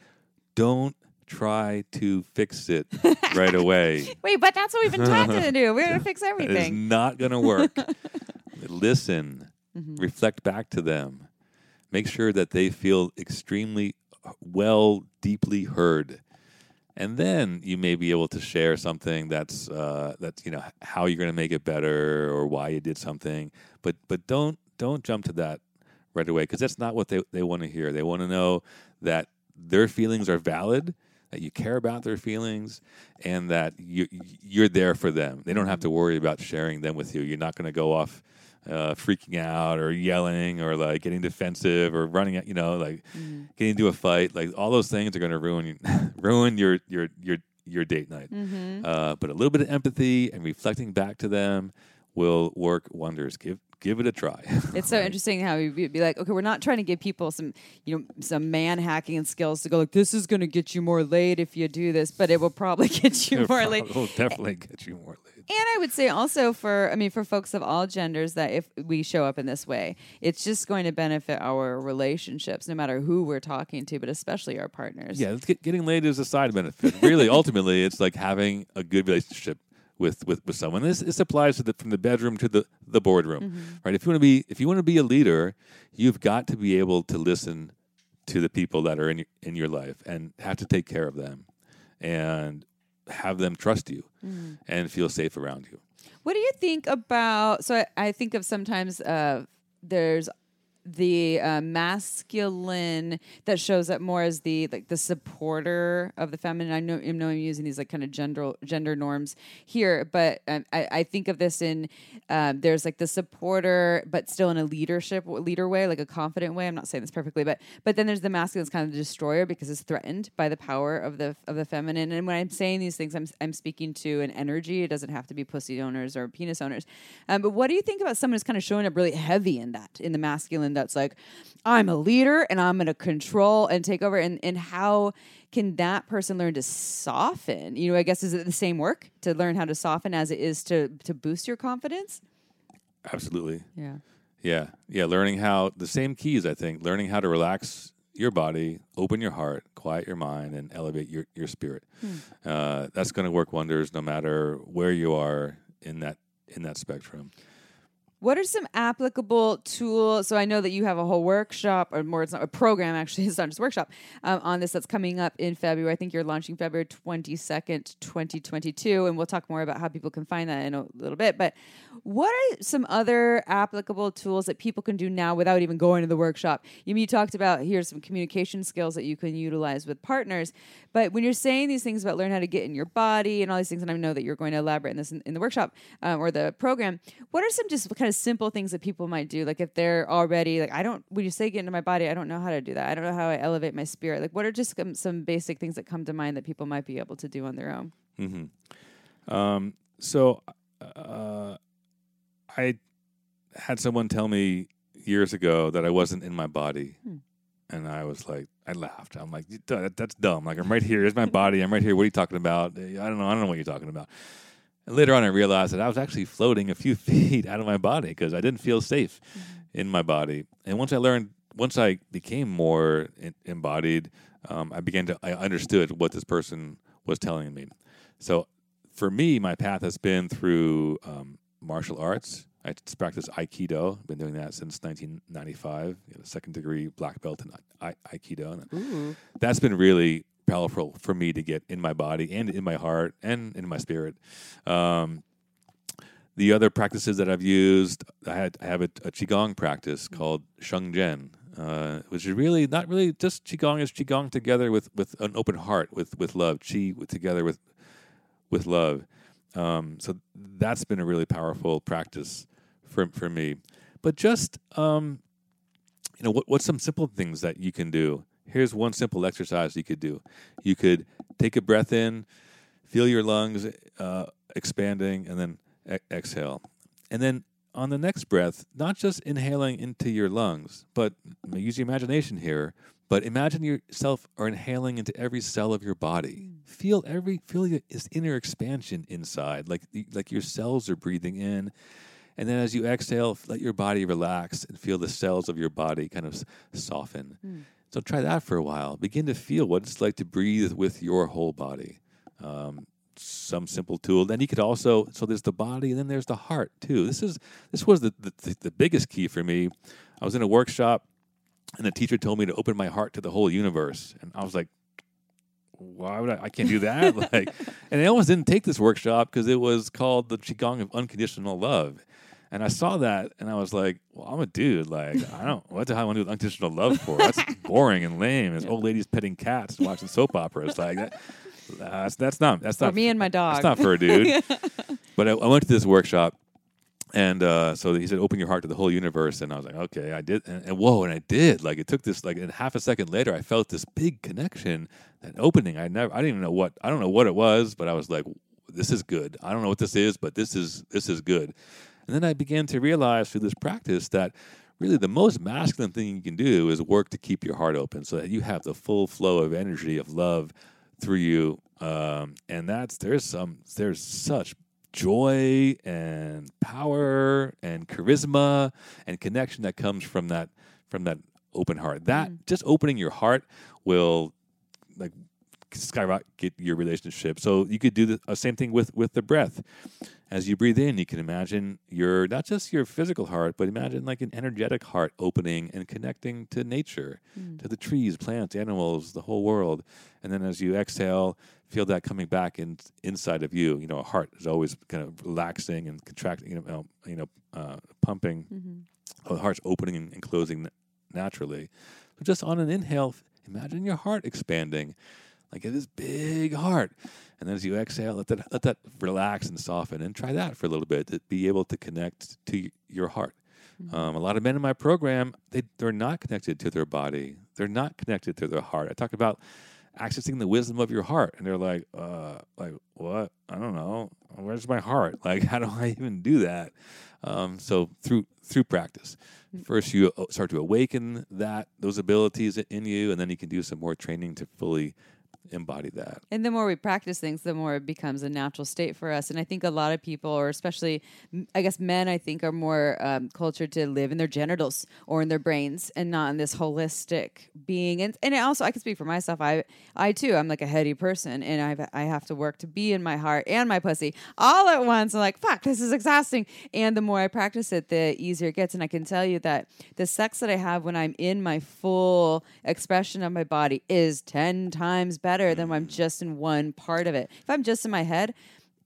S4: Don't try to fix it right away.
S2: Wait, but that's what we've been taught to do. We're going to fix everything.
S4: It is not going to work. Listen,
S2: Mm-hmm.
S4: reflect back to them. Make sure that they feel extremely well, deeply heard. And then you may be able to share something that's uh, that's you know how you're going to make it better or why you did something. But but don't don't jump to that right away because that's not what they, they want to hear. They want to know that their feelings are valid, that you care about their feelings, and that you you're there for them. They don't have to worry about sharing them with you. You're not going to go off uh, freaking out or yelling or like getting defensive or running out, you know, like getting into a fight. Like all those things are going to ruin ruin your your your your date night. Uh, but a little bit of empathy and reflecting back to them will work wonders. Give give it a try.
S2: It's so interesting how you'd be like, okay, we're not trying to give people some, you know, some man hacking skills to go like, this is going to get you more laid if you do this, but it will probably get you more laid.
S4: It will definitely get you more laid.
S2: And I would say also for, I mean, for folks of all genders, that if we show up in this way, it's just going to benefit our relationships, no matter who we're talking to, but especially our partners.
S4: Yeah, get, getting laid is a side benefit. Really, ultimately, it's like having a good relationship with with, with someone. This this applies to the from the bedroom to the the boardroom, right? If you want to be if you want to be a leader, you've got to be able to listen to the people that are in your, in your life and have to take care of them, and have them trust you and feel safe around you.
S2: What do you think about? So I, I think of sometimes uh, there's the uh, masculine that shows up more as the like the supporter of the feminine. I know, I know I'm using these like kind of gender gender norms here, but um, I, I think of this in um, there's like the supporter, but still in a leadership leader way, like a confident way. I'm not saying this perfectly, but but then there's the masculine that's kind of the destroyer because it's threatened by the power of the of the feminine. And when I'm saying these things, I'm I'm speaking to an energy. It doesn't have to be pussy owners or penis owners. Um, but what do you think about someone who's kind of showing up really heavy in that in the masculine? That's like, I'm a leader and I'm going to control and take over. And and how can that person learn to soften? You know, I guess is it the same work to learn how to soften as it is to to boost your confidence?
S4: Absolutely.
S2: Yeah.
S4: Yeah, yeah. Learning how the same keys, I think. Learning how to relax your body, open your heart, quiet your mind, and elevate your your spirit. Uh, that's going to work wonders, no matter where you are in that in that spectrum.
S2: What are some applicable tools? So I know that you have a whole workshop, or more, it's not a program actually. It's not just a workshop um, on this that's coming up in February. I think you're launching February twenty second, twenty twenty two, and we'll talk more about how people can find that in a little bit. But what are some other applicable tools that people can do now without even going to the workshop? You mean you talked about here's some communication skills that you can utilize with partners, but when you're saying these things about learn how to get in your body and all these things, and I know that you're going to elaborate in this in, in the workshop um, or the program, what are some just kind of simple things that people might do? Like if they're already like, I don't, when you say get into my body, I don't know how to do that. I don't know how I elevate my spirit. Like, what are just some, some basic things that come to mind that people might be able to do on their own?
S4: Um, so, uh, I had someone tell me years ago that I wasn't in my body, and I was like, I laughed. I'm like, that's dumb. Like, I'm right here. Here's my body. I'm right here. What are you talking about? I don't know. I don't know what you're talking about. And later on, I realized that I was actually floating a few feet out of my body because I didn't feel safe in my body. And once I learned, once I became more in, embodied, um, I began to, I understood what this person was telling me. So for me, my path has been through um, martial arts. I just practice Aikido. I've been doing that since 1995. Got a second degree black belt in I- Aikido. And That's been really powerful for me to get in my body and in my heart and in my spirit. Um, the other practices that I've used, I, had, I have a, a qigong practice called Sheng Zhen, uh, which is really not really just qigong. Is qigong together with, with an open heart, with with love. Qi with, together with with love. Um, so that's been a really powerful practice for for me. But just um, you know, what what's some simple things that you can do? Here's one simple exercise you could do. You could take a breath in, feel your lungs uh, expanding, and then exhale. And then on the next breath, not just inhaling into your lungs, but use your imagination here. But imagine yourself are inhaling into every cell of your body. Feel every feel this inner expansion inside, like like your cells are breathing in, and then as you exhale, let your body relax and feel the cells of your body kind of soften. Mm. So try that for a while. Begin to feel what it's like to breathe with your whole body. Um, some simple tool. Then you could also so there's the body and then there's the heart too. This is this was the, the, the biggest key for me. I was in a workshop and the teacher told me to open my heart to the whole universe, and I was like, why would I? I can't do that. like, and I almost didn't take this workshop because it was called the qigong of unconditional love. And I saw that, and I was like, "Well, I'm a dude. Like, I don't. What the hell I want to do with unconditional love for? That's boring and lame. As yeah. old ladies petting cats and watching soap operas. Like that. That's that's not that's not
S2: me and my dog.
S4: That's not for a dude. but I, I, went to this workshop, and uh, so he said, "Open your heart to the whole universe." And I was like, "Okay, I did." And, and, whoa, and I did. Like it took this like and half a second later, I felt this big connection, that opening. I never, I didn't even know what I don't know what it was, but I was like, "This is good." I don't know what this is, but this is this is good. And then I began to realize through this practice that really the most masculine thing you can do is work to keep your heart open so that you have the full flow of energy of love through you. Um, and that's there's some there's such joy and power and charisma and connection that comes from that from that open heart. That mm. just opening your heart will like skyrocket your relationship. So you could do the uh, same thing with with the breath. As you breathe in, you can imagine your not just your physical heart, but imagine like an energetic heart opening and connecting to nature, mm. to the trees, plants, animals, the whole world. And then as you exhale, feel that coming back in, inside of you. You know, a heart is always kind of relaxing and contracting. You know, you know, uh, pumping. Mm-hmm. the heart's opening and closing naturally. So just on an inhale, imagine your heart expanding like this big heart. And then as you exhale, let that let that relax and soften, and try that for a little bit to be able to connect to your heart. Mm-hmm. Um, a lot of men in my program, they they're not connected to their body. They're not connected to their heart. I talk about accessing the wisdom of your heart, and they're like, uh, like what? I don't know. Where's my heart? Like, how do I even do that? Um, so through through practice, mm. first you uh, start to awaken that those abilities in you, and then you can do some more training to fully embody that.
S2: And the more we practice things, the more it becomes a natural state for us. And I think a lot of people, or especially, I guess men, I think are more um, cultured to live in their genitals or in their brains and not in this holistic being. And and also, I can speak for myself. I I too, I'm like a heady person, and I I have to work to be in my heart and my pussy all at once. I'm like, fuck, this is exhausting. And the more I practice it, the easier it gets. And I can tell you that the sex that I have when I'm in my full expression of my body is ten times better better than mm. when I'm just in one part of it. If I'm just in my head,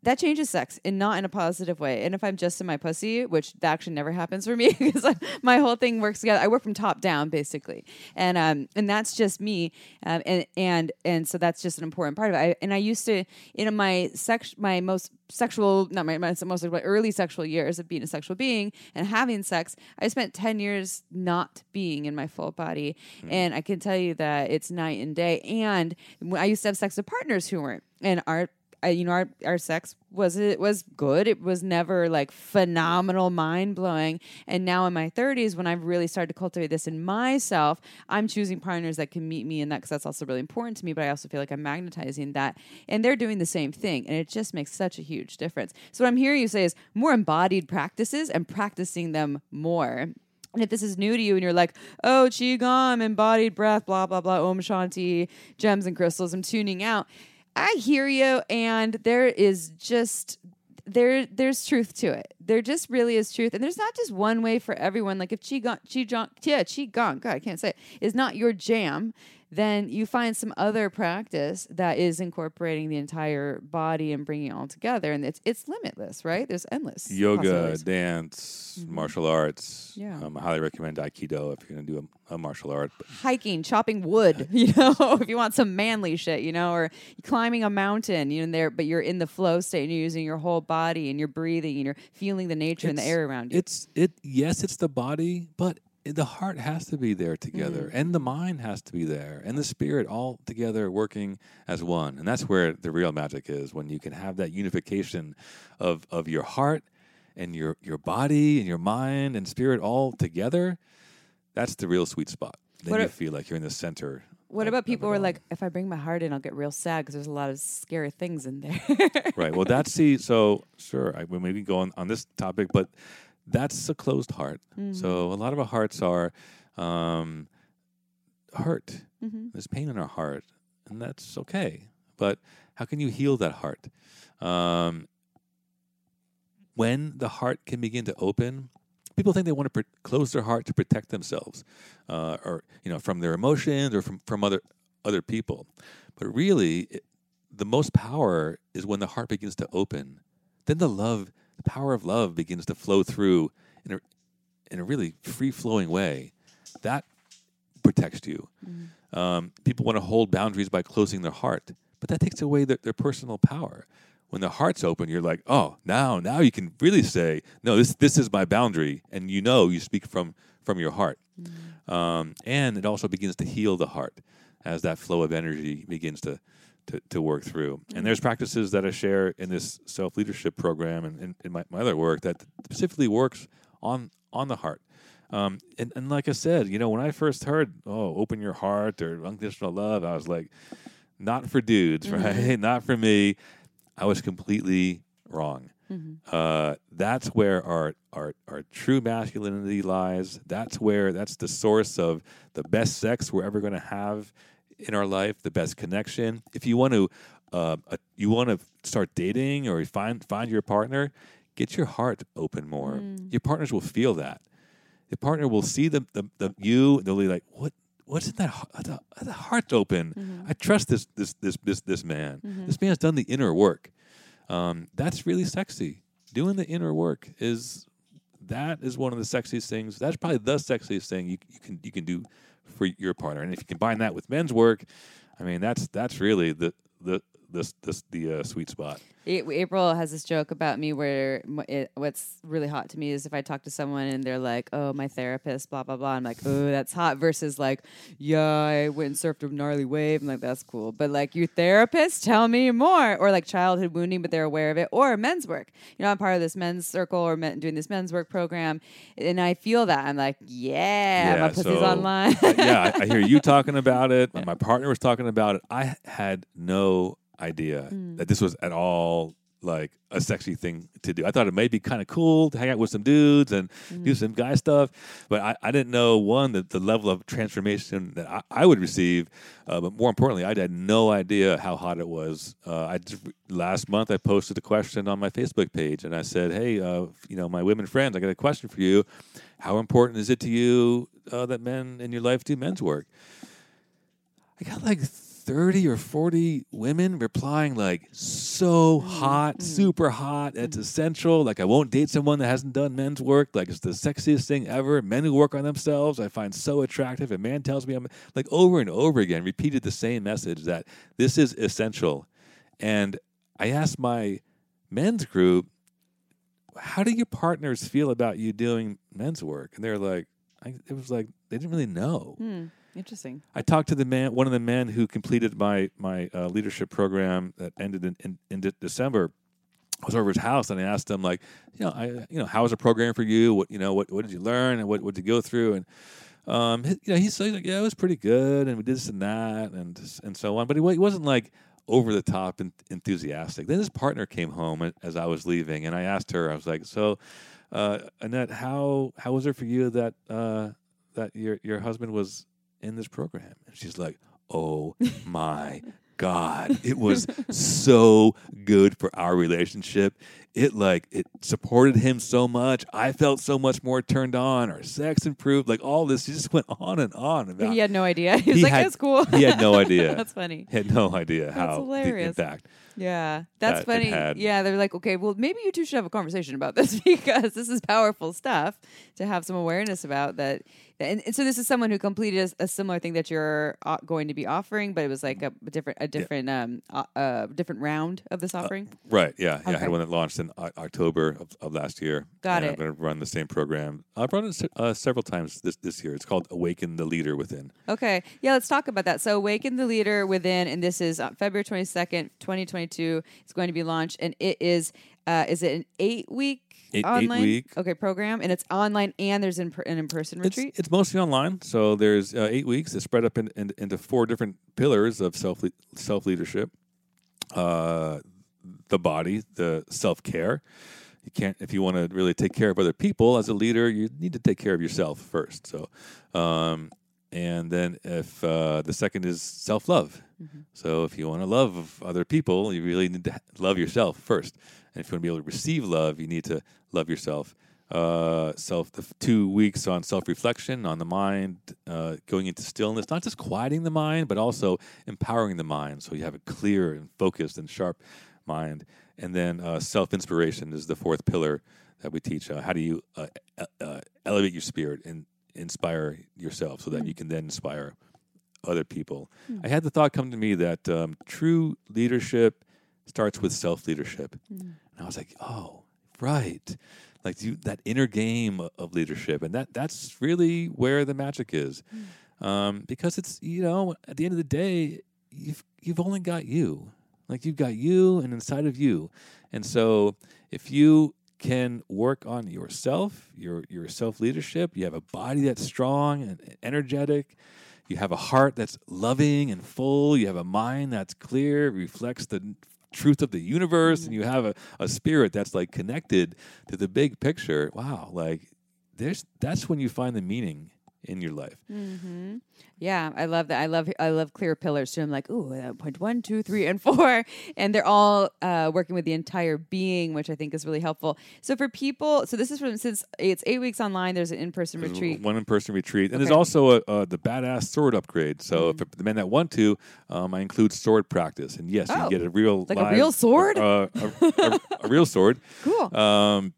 S2: that changes sex and not in a positive way. And if I'm just in my pussy, which that actually never happens for me because my whole thing works together. I work from top down basically, and um and that's just me. Um, and and and so that's just an important part of it. I, and I used to in my sex my most sexual not my, my most my early sexual years of being a sexual being and having sex. I spent ten years not being in my full body, mm. and I can tell you that it's night and day. And I used to have sex with partners who weren't, and our You know, our, our sex was it was good. It was never like phenomenal, mind blowing. And now in my 30s, when I've really started to cultivate this in myself, I'm choosing partners that can meet me in that because that's also really important to me. But I also feel like I'm magnetizing that, and they're doing the same thing, and it just makes such a huge difference. So what I'm hearing you say is more embodied practices and practicing them more. And if this is new to you and you're like, oh, Qigong, embodied breath, blah, blah, blah, Om Shanti, gems and crystals, I'm tuning out I hear you, and there is just there there's truth to it. There just really is truth, and there's not just one way for everyone. Like if qigong, qigong, yeah, qigong, God, I can't say it, is not your jam, then you find some other practice that is incorporating the entire body and bringing it all together, and it's it's limitless, right? There's endless
S4: yoga, dance, mm-hmm. martial arts.
S2: Yeah,
S4: um, I highly recommend Aikido if you're going to do a, a, martial art.
S2: Hiking, chopping wood, you know, if you want some manly shit, you know, or climbing a mountain, you know, there, but you're in the flow state and you're using your whole body and you're breathing and you're feeling the nature and the air around you.
S4: It's it. Yes, it's the body, but the heart has to be there together mm-hmm. and the mind has to be there and the spirit all together working as one and that's where the real magic is when you can have that unification of of your heart and your your body and your mind and spirit all together, that's the real sweet spot. Then
S2: What
S4: you
S2: a-
S4: feel like you're in the center.
S2: What about people who are like, if I bring my heart in, I'll get real sad because there's a lot of scary things in there.
S4: right? Well, that's the so sure. I, we maybe go on on this topic, but that's a closed heart. So a lot of our hearts are um, hurt.
S2: Mhm.
S4: There's pain in our heart, and that's okay. But how can you heal that heart? Um, when the heart can begin to open, people think they want to pr- close their heart to protect themselves, uh, or you know, from their emotions or from from other other people. But really, it, the most power is when the heart begins to open. Then the love, the power of love, begins to flow through in a in a really free flowing way. That protects you. Um, people want to hold boundaries by closing their heart, but that takes away their, their personal power. When the heart's open, you're like, oh, now, now you can really say, no, this this is my boundary, and you know you speak from from your heart. Um, and it also begins to heal the heart as that flow of energy begins to to, to work through. And there's practices that I share in this self leadership program and in, in my, my other work that specifically works on on the heart. Um, and, and like I said, you know, when I first heard, oh, open your heart or unconditional love, I was like, not for dudes, right? not for me. I was completely wrong. Uh, that's where our, our our true masculinity lies. That's where that's the source of the best sex we're ever going to have in our life, the best connection. If you want to, uh, uh, you want to start dating or find find your partner, get your heart open more. Your partners will feel that. The partner will see the the, the you. They'll be like, what. What's in that? heart- The, the heart's open. I trust this this this this this man. This man's done the inner work. Um, that's really sexy. Doing the inner work is that is one of the sexiest things. That's probably the sexiest thing you, you can you can do for your partner. And if you combine that with men's work, I mean that's that's really the the the the, the uh, sweet spot.
S2: April has this joke about me where it, what's really hot to me is if I talk to someone and they're like, "Oh, my therapist," blah blah blah. I'm like, "Oh, that's hot." Versus like, "Yeah, I went and surfed a gnarly wave." I'm like, "That's cool," but like, your therapist, tell me more. Or like childhood wounding, but they're aware of it. Or men's work. You know, I'm part of this men's circle or men, doing this men's work program, and I feel that I'm like, "Yeah, my pussy's
S4: so-
S2: online."
S4: uh, yeah, I, I hear you talking about it. My partner was talking about it. I had no idea that this was at all like a sexy thing to do. I thought it may be kind of cool to hang out with some dudes and do some guy stuff, but I, I didn't know one that the level of transformation that I, I would receive. Uh, but more importantly, I had no idea how hot it was. Uh, I just, last month I posted a question on my Facebook page and I said, "Hey, uh, you know, my women friends, I got a question for you. How important is it to you uh, that men in your life do men's work?" I got like 30 or 40 women replying like so hot, super hot. It's essential. Like I won't date someone that hasn't done men's work. Like it's the sexiest thing ever. Men who work on themselves, I find so attractive. A man tells me I'm like over and over again, repeated the same message that this is essential. And I asked my men's group, how do your partners feel about you doing men's work? And they're like, I, it was like they didn't really know.
S2: Hmm, interesting.
S4: I talked to the man, one of the men who completed my my uh, leadership program that ended in, in, in de- December. I was over his house and I asked him like, you know, I you know, how was the program for you? What you know, what what did you learn and what what did you go through? And um, you know, he said like, yeah, it was pretty good, and we did this and that, and and so on. But he, he wasn't like over the top and enthusiastic. Then his partner came home as I was leaving, and I asked her, I was like, so, uh, Annette, how how was it for you that uh, that your your husband was in this program? And she's like, oh my God, it was so good for our relationship. It like it supported him so much. I felt so much more turned on. Our sex improved. Like all this, he just went on and on about.
S2: He had no idea. He's was
S4: He
S2: like,
S4: had-
S2: "That's cool."
S4: he had no idea.
S2: That's funny.
S4: He had no idea how the
S2: hilarious.
S4: impact.
S2: Yeah, that's
S4: that
S2: funny. Yeah, they're like, okay, well, maybe you two should have a conversation about this because this is powerful stuff to have some awareness about that. And, and so this is someone who completed a, a similar thing that you're uh, going to be offering, but it was like a, different, a different, um, uh, uh, different round of this offering.
S4: Right. Yeah. Yeah. I had one that launched in O- October of, of last year.
S2: Got
S4: and
S2: it.
S4: I'm going to run the same program. I've run it uh, several times this this year. It's called Awaken the Leader Within.
S2: Okay. Yeah, let's talk about that. So, Awaken the Leader Within, and this is uh, February 22nd, 2022. It's going to be launched, and it is Uh, is it an eight week
S4: Eight- eight
S2: online
S4: week.
S2: okay program, and it's online and there's in an in person
S4: It's,
S2: retreat?
S4: it's mostly online. So there's uh, eight weeks. It's spread up in, in, into four different pillars of self self leadership. Uh, the body, the self care. You can't if you want to really take care of other people as a leader. You need to take care of yourself first. So, um, and then if uh, the second is self love. So if you want to love other people, you really need to love yourself first. And if you want to be able to receive love, you need to love yourself. Uh, self the two weeks on self reflection on the mind, uh, going into stillness, not just quieting the mind, but also empowering the mind, so you have a clear and focused and sharp mind. And then uh, self inspiration is the fourth pillar that we teach. Uh, how do you uh, uh, elevate your spirit and inspire yourself so that you can then inspire other people? I had the thought come to me that um, true leadership starts with self leadership. And I was like, oh, right. Like you, that inner game of leadership. And that that's really where the magic is. Um, because it's, you know, at the end of the day, you've, you've only got you. Like you've got you and inside of you. And so if you can work on yourself, your, your self leadership, you have a body that's strong and energetic. You have a heart that's loving and full. You have a mind that's clear, reflects the truth of the universe, and you mm. have a, a spirit that's like connected to the big picture. Wow, like there's that's when you find the meaning in your life.
S2: Mm-hmm. Yeah, I love that. I love I love clear pillars too. I'm like, ooh, uh, point one, two, three, and four, and they're all uh, working with the entire being, which I think is really helpful. So for people, so this is from since it's eight weeks online. There's an in person
S4: There's
S2: retreat.
S4: One in person retreat. And
S2: Okay.
S4: there's also a, uh, the badass sword upgrade. So
S2: Mm.
S4: for the men that want to, um, I include sword practice. And yes, you
S2: Oh,
S4: can get a real
S2: like a real sword?
S4: Uh, a, a- a real sword.
S2: Cool.
S4: Um,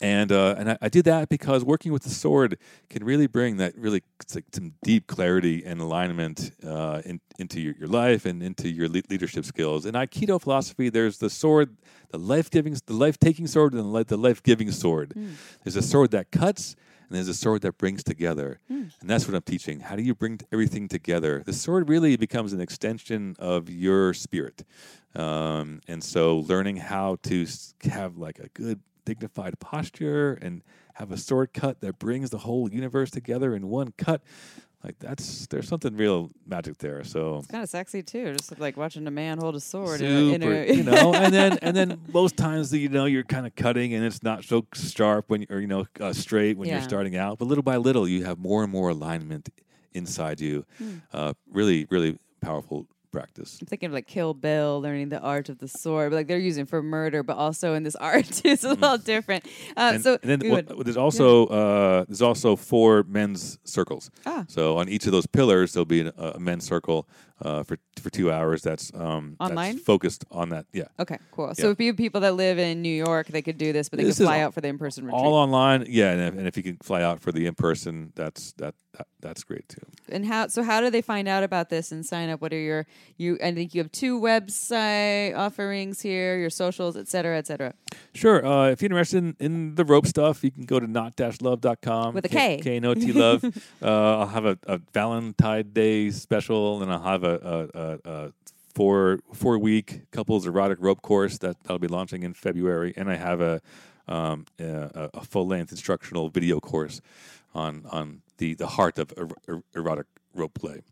S4: and uh, and I, I did that because working with the sword can really bring that really like some deep clarity and alignment uh, in, into your, your life and into your le- leadership skills. In Aikido philosophy, there's the sword, the life giving, the life taking sword, and the life giving sword. There's a sword that cuts, and there's a sword that brings together. And that's what I'm teaching. How do you bring everything together? The sword really becomes an extension of your spirit. Um, and so learning how to have like a good dignified posture and have a sword cut that brings the whole universe together in one cut. Like that's there's something real magic there. So it's
S2: kind of sexy too, just like watching a man hold a sword. in a- in
S4: super,
S2: a-
S4: you know, and then and then most times you know you're kind of cutting and it's not so sharp when or you know uh, straight when
S2: Yeah.
S4: you're starting out, but little by little you have more and more alignment inside you. Uh, really, really powerful practice.
S2: I'm thinking of like Kill Bill, learning the art of the sword, but like they're using for murder, but also in this art. It's a little different. Uh,
S4: Mm-hmm. and,
S2: so
S4: and then well, there's also uh, there's also four men's circles.
S2: Ah.
S4: So on each of those pillars, there'll be a, a men's circle uh, for for two hours. That's um, that's
S2: Online?
S4: focused on that. Yeah,
S2: okay, cool. So
S4: Yeah.
S2: if you have people that live in New York, they could do this, but they
S4: This
S2: could fly out for the in-person retreat.
S4: all online. Yeah, and if, and if you can fly out for the in person, that's that, that that's great too.
S2: and how? So how do they find out about this and sign up? What are your you? I think you have two website offerings here, your socials, et cetera, et cetera.
S4: Sure. Uh, if you're interested in, in the rope stuff, you can go to knot-love.com.
S2: With a K.
S4: K N O T love. uh, I'll have a, a Valentine Day special, and I'll have a, a, a, a four four week couples erotic rope course that I'll be launching in February, and I have a um, a, a full length instructional video course on on the the heart of er- er- erotic rope play.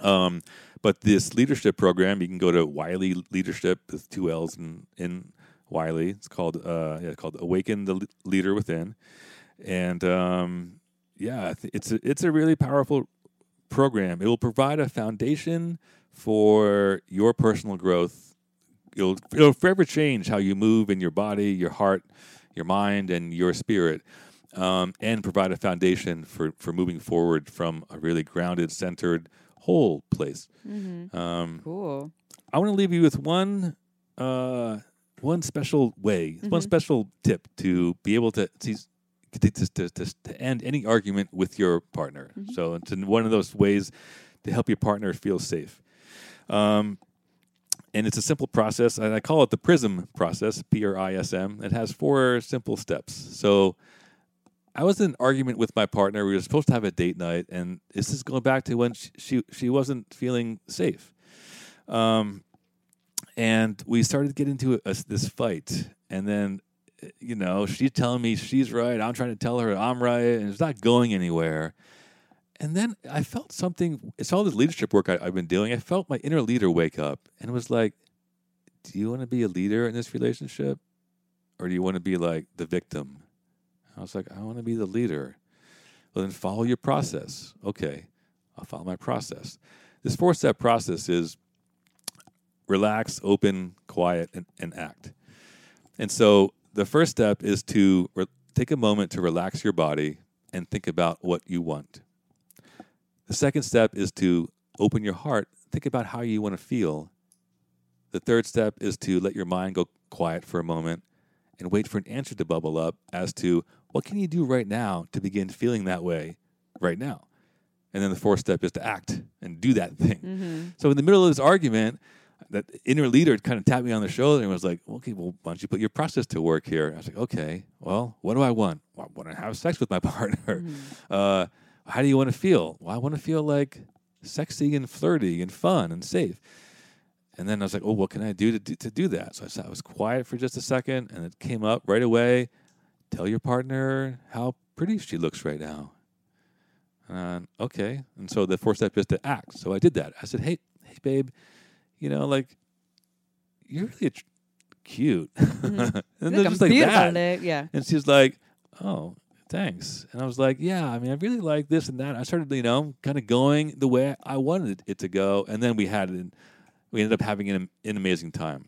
S4: Um, but this leadership program, you can go to Willey Leadership with two L's in, in Willey. It's called uh, yeah, called Awaken the Leader Within, and um, yeah, it's a, it's a really powerful program. It will provide a foundation for your personal growth. It'll it'll forever change how you move in your body, your heart, your mind, and your spirit. Um, and provide a foundation for, for moving forward from a really grounded, centered, whole place. Um,
S2: Cool.
S4: I want to leave you with one uh, one special way, one special tip to be able to to, to, to, to, to end any argument with your partner. So it's in one of those ways to help your partner feel safe. Um, and it's a simple process, and I call it the PRISM process, P R I S M. It has four simple steps. So I was in an argument with my partner. We were supposed to have a date night, and this is going back to when she she, she wasn't feeling safe. Um, and we started getting into a, this fight, and then you know she's telling me she's right. I'm trying to tell her I'm right, and it's not going anywhere. And then I felt something. It's all this leadership work I, I've been doing. I felt my inner leader wake up, and was like, "Do you want to be a leader in this relationship, or do you want to be like the victim?" I was like, "I want to be the leader." Well, then follow your process. Okay, I'll follow my process. This four step process is relax, open, quiet, and, and act. And so the first step is to re- take a moment to relax your body and think about what you want. The second step is to open your heart, think about how you want to feel. The third step is to let your mind go quiet for a moment and wait for an answer to bubble up as to what can you do right now to begin feeling that way right now. And then the fourth step is to act and do that thing. Mm-hmm. So in the middle of this argument, that inner leader kind of tapped me on the shoulder and was like, "Okay, well, why don't you put your process to work here?" I was like, "Okay, well, what do I want? Well, I want to have sex with my partner. Uh, how do you want to feel? Well, I want to feel like sexy and flirty and fun and safe." And then I was like, "Oh, what can I do to do, to do that?" So I sat, I was quiet for just a second, and it came up right away. Tell your partner how pretty she looks right now. And okay, and so the fourth step is to act. So I did that. I said, "Hey, hey, babe." You know, like you're really att- cute. and
S2: Look,
S4: then
S2: I'm
S4: just like that.
S2: Nick. Yeah.
S4: And she's like, "Oh, thanks." And I was like, "Yeah, I mean, I really like this and that." I started, you know, kind of going the way I wanted it to go, and then we had it. We ended up having an, an amazing time.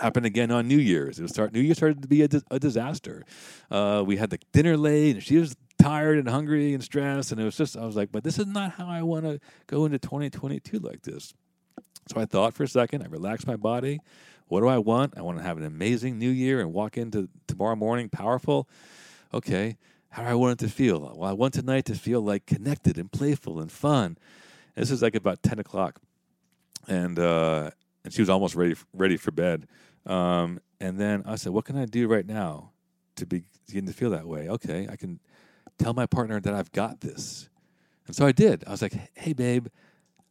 S4: Happened again on New Year's. It was start. New Year started to be a, dis- a disaster. Uh, we had the dinner late, and she was tired and hungry and stressed, and it was just. I was like, "But this is not how I want to go into 2022 like this." So I thought for a second. I relaxed my body. What do I want? I want to have an amazing new year and walk into tomorrow morning powerful. Okay. How do I want it to feel? Well, I want tonight to feel like connected and playful and fun. This is like about 10 o'clock. And, uh, and she was almost ready, ready for bed. Um, and then I said, what can I do right now to be, begin to feel that way? Okay. I can tell my partner that I've got this. And so I did. I was like, hey, babe,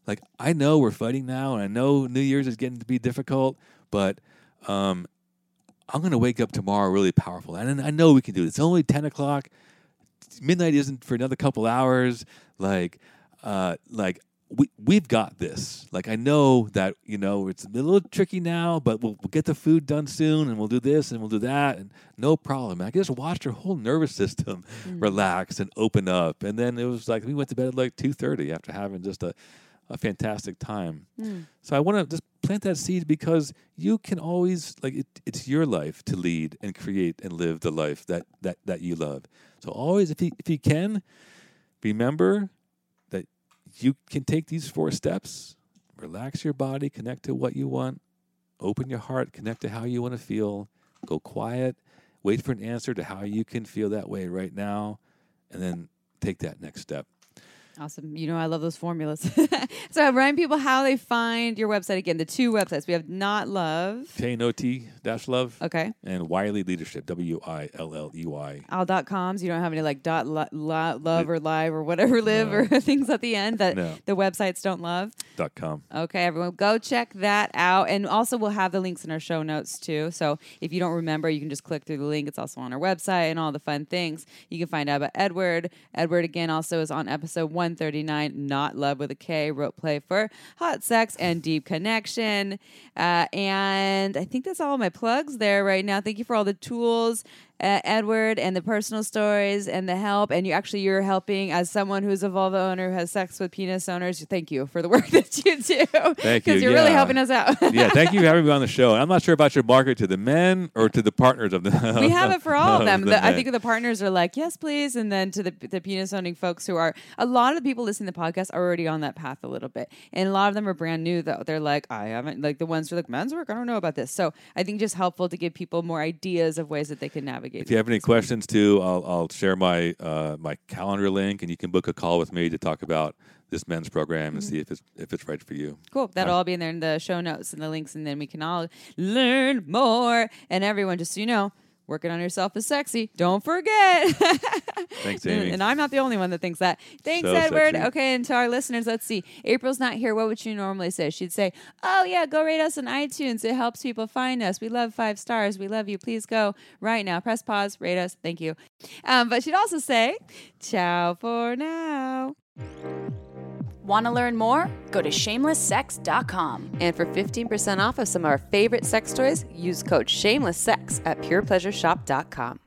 S4: like I know we're fighting now, and I know New Year's is getting to be difficult, but um, I'm gonna wake up tomorrow really powerful, and I know we can do it. It's only ten o'clock. Midnight isn't for another couple hours. Like, uh, like we we've got this. Like I know that you know it's a little tricky now, but we'll, we'll get the food done soon, and we'll do this and we'll do that, and no problem. And I just watched her whole nervous system relax and open up, and then it was like we went to bed at like two thirty after having just a a fantastic time. Hmm. So I want to just plant that seed because you can always like it, it's your life to lead and create and live the life that that that you love. So always if you if you can remember that you can take these four steps, relax your body, connect to what you want, open your heart, connect to how you want to feel, go quiet, wait for an answer to how you can feel that way right now, and then take that next step.
S2: Awesome. You know, I love those formulas. so, remind people how they find your website again. The two websites we have Knot Love.
S4: K-N-O-T dash love
S2: Okay.
S4: and Willey Leadership, W I L L E Y.
S2: All dot coms. You don't have any like dot lo- lo- love or live or whatever live
S4: No.
S2: or things at the end that
S4: No.
S2: the websites don't love.
S4: Com.
S2: Okay, everyone, go check that out. And also, we'll have the links in our show notes too. So if you don't remember, you can just click through the link. It's also on our website and all the fun things. You can find out about Edward. Edward, again, also is on episode 139, Knot Love with a K, rope play for Hot Sex and Deep Connection. Uh, and I think that's all my plugs there right now. Thank you for all the tools. Uh, Edward and the personal stories and the help, and you actually you're helping as someone who's a vulva owner who has sex with penis owners. Thank you for the work that you do.
S4: Thank you,
S2: Because you're really helping us out.
S4: yeah, thank you for having me on the show. I'm not sure about your market to the men or to the partners of the.
S2: we have it for all of them.
S4: the
S2: The, I think the partners are like, yes, please. And then to the, the penis owning folks who are, a lot of the people listening to the podcast are already on that path a little bit. And a lot of them are brand new, though. They're like, I haven't, like the ones who are like, men's work, I don't know about this. So I think just helpful to give people more ideas of ways that they can navigate.
S4: If you have any questions too, I'll, I'll share my uh, my calendar link, and you can book a call with me to talk about this men's program
S2: Mm-hmm.
S4: and see if it's if it's right for you.
S2: Cool. That'll all be in there in the show notes and the links, and then we can all learn more. And everyone, just so you know, working on yourself is sexy. Don't forget.
S4: Thanks,
S2: and, and I'm not the only one that thinks that. Thanks,
S4: So
S2: Edward.
S4: sexy.
S2: Okay, and to our listeners, let's see. April's not here. What would she normally say? She'd say, "Oh yeah, go rate us on iTunes. It helps people find us. We love five stars. We love you. Please go right now. Press pause. Rate us. Thank you." Um, but she'd also say, "Ciao for now."
S1: Want to learn more? Go to shamelesssex.com.
S2: And for 15% off of some of our favorite sex toys, use code SHAMELESSSEX at purepleasureshop.com.